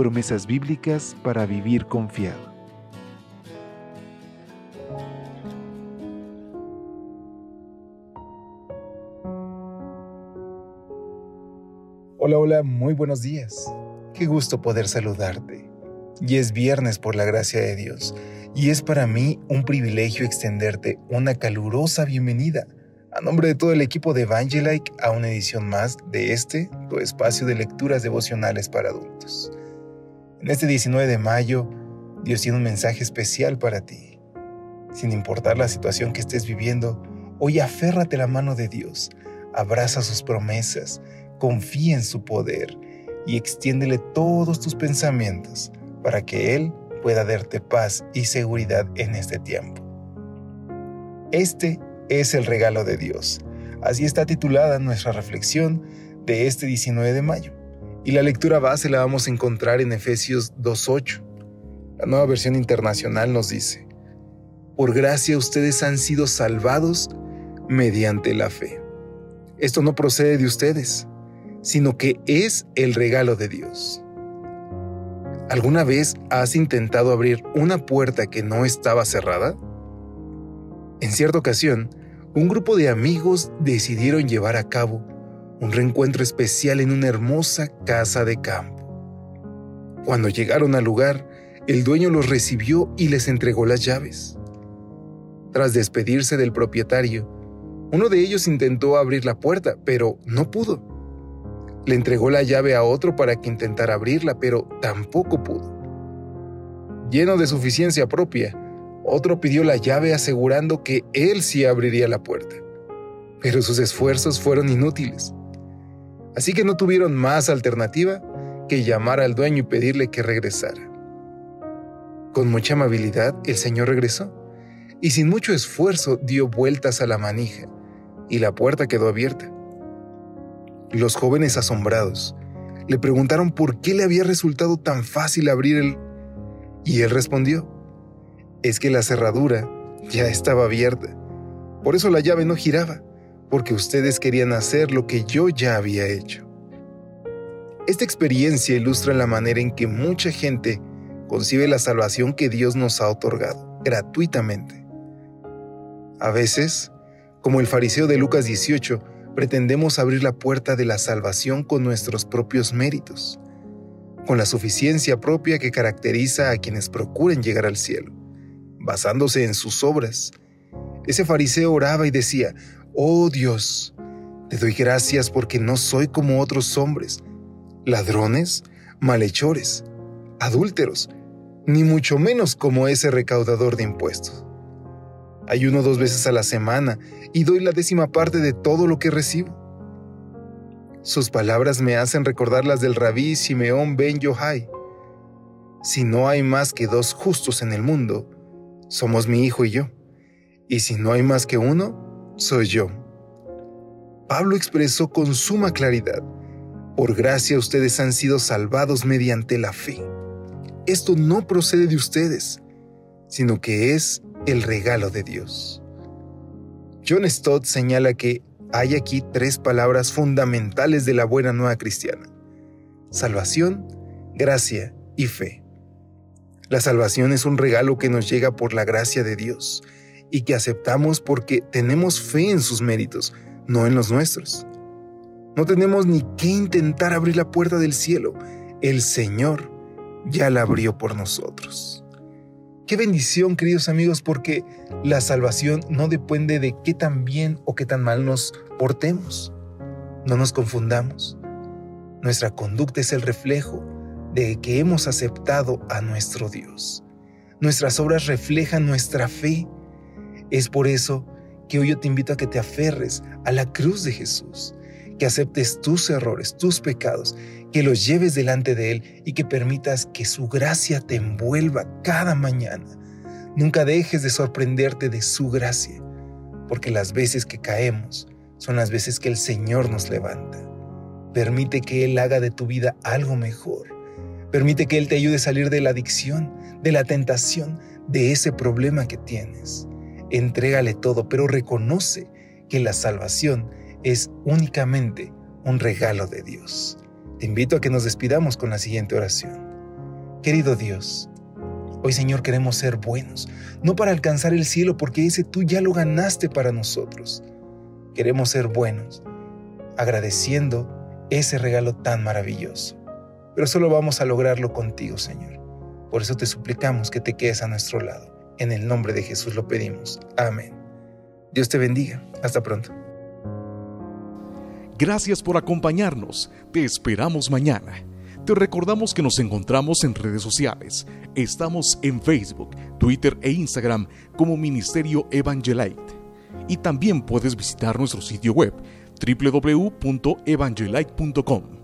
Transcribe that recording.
Promesas bíblicas para vivir confiado. Hola, hola, muy buenos días. Qué gusto poder saludarte. Y es viernes por la gracia de Dios, y es para mí un privilegio extenderte una calurosa bienvenida a nombre de todo el equipo de Evangelike a una edición más de este, tu espacio de lecturas devocionales para adultos. En este 19 de mayo, Dios tiene un mensaje especial para ti. Sin importar la situación que estés viviendo, hoy aférrate la mano de Dios, abraza sus promesas, confía en su poder y extiéndele todos tus pensamientos para que Él pueda darte paz y seguridad en este tiempo. Este es el regalo de Dios. Así está titulada nuestra reflexión de este 19 de mayo. Y la lectura base la vamos a encontrar en Efesios 2.8. La nueva versión internacional nos dice, Por gracia ustedes han sido salvados mediante la fe. Esto no procede de ustedes, sino que es el regalo de Dios. ¿Alguna vez has intentado abrir una puerta que no estaba cerrada? En cierta ocasión, un grupo de amigos decidieron llevar a cabo un reencuentro especial en una hermosa casa de campo. Cuando llegaron al lugar, el dueño los recibió y les entregó las llaves. Tras despedirse del propietario, uno de ellos intentó abrir la puerta, pero no pudo. Le entregó la llave a otro para que intentara abrirla, pero tampoco pudo. Lleno de suficiencia propia, otro pidió la llave asegurando que él sí abriría la puerta. Pero sus esfuerzos fueron inútiles. Así que no tuvieron más alternativa que llamar al dueño y pedirle que regresara. Con mucha amabilidad, el señor regresó y sin mucho esfuerzo dio vueltas a la manija y la puerta quedó abierta. Los jóvenes asombrados le preguntaron por qué le había resultado tan fácil abrir el... Y él respondió, es que la cerradura ya estaba abierta. Por eso la llave no giraba, porque ustedes querían hacer lo que yo ya había hecho. Esta experiencia ilustra la manera en que mucha gente concibe la salvación que Dios nos ha otorgado gratuitamente. A veces, como el fariseo de Lucas 18, pretendemos abrir la puerta de la salvación con nuestros propios méritos, con la suficiencia propia que caracteriza a quienes procuren llegar al cielo, basándose en sus obras. Ese fariseo oraba y decía, Oh Dios, te doy gracias porque no soy como otros hombres, ladrones, malhechores, adúlteros, ni mucho menos como ese recaudador de impuestos. Ayuno dos veces a la semana y doy la décima parte de todo lo que recibo. Sus palabras me hacen recordar las del rabí Simeón ben Yohai. Si no hay más que dos justos en el mundo, somos mi hijo y yo. Y si no hay más que uno, soy yo. Pablo expresó con suma claridad, por gracia ustedes han sido salvados mediante la fe. Esto no procede de ustedes, sino que es el regalo de Dios. John Stott señala que hay aquí tres palabras fundamentales de la buena nueva cristiana. Salvación, gracia y fe. La salvación es un regalo que nos llega por la gracia de Dios y que aceptamos porque tenemos fe en sus méritos, no en los nuestros. No tenemos ni que intentar abrir la puerta del cielo. El Señor ya la abrió por nosotros. Qué bendición, queridos amigos, porque la salvación no depende de qué tan bien o qué tan mal nos portemos. No nos confundamos. Nuestra conducta es el reflejo de que hemos aceptado a nuestro Dios. Nuestras obras reflejan nuestra fe. Es por eso que hoy yo te invito a que te aferres a la cruz de Jesús, que aceptes tus errores, tus pecados, que los lleves delante de Él y que permitas que su gracia te envuelva cada mañana. Nunca dejes de sorprenderte de su gracia, porque las veces que caemos son las veces que el Señor nos levanta. Permite que Él haga de tu vida algo mejor. Permite que Él te ayude a salir de la adicción, de la tentación, de ese problema que tienes. Entrégale todo, pero reconoce que la salvación es únicamente un regalo de Dios. Te invito a que nos despidamos con la siguiente oración. Querido Dios, hoy Señor queremos ser buenos, no para alcanzar el cielo porque ese tú ya lo ganaste para nosotros. Queremos ser buenos, agradeciendo ese regalo tan maravilloso. Pero solo vamos a lograrlo contigo, Señor. Por eso te suplicamos que te quedes a nuestro lado. En el nombre de Jesús lo pedimos. Amén. Dios te bendiga. Hasta pronto. Gracias por acompañarnos. Te esperamos mañana. Te recordamos que nos encontramos en redes sociales. Estamos en Facebook, Twitter e Instagram como Ministerio Evangelite. Y también puedes visitar nuestro sitio web www.evangelite.com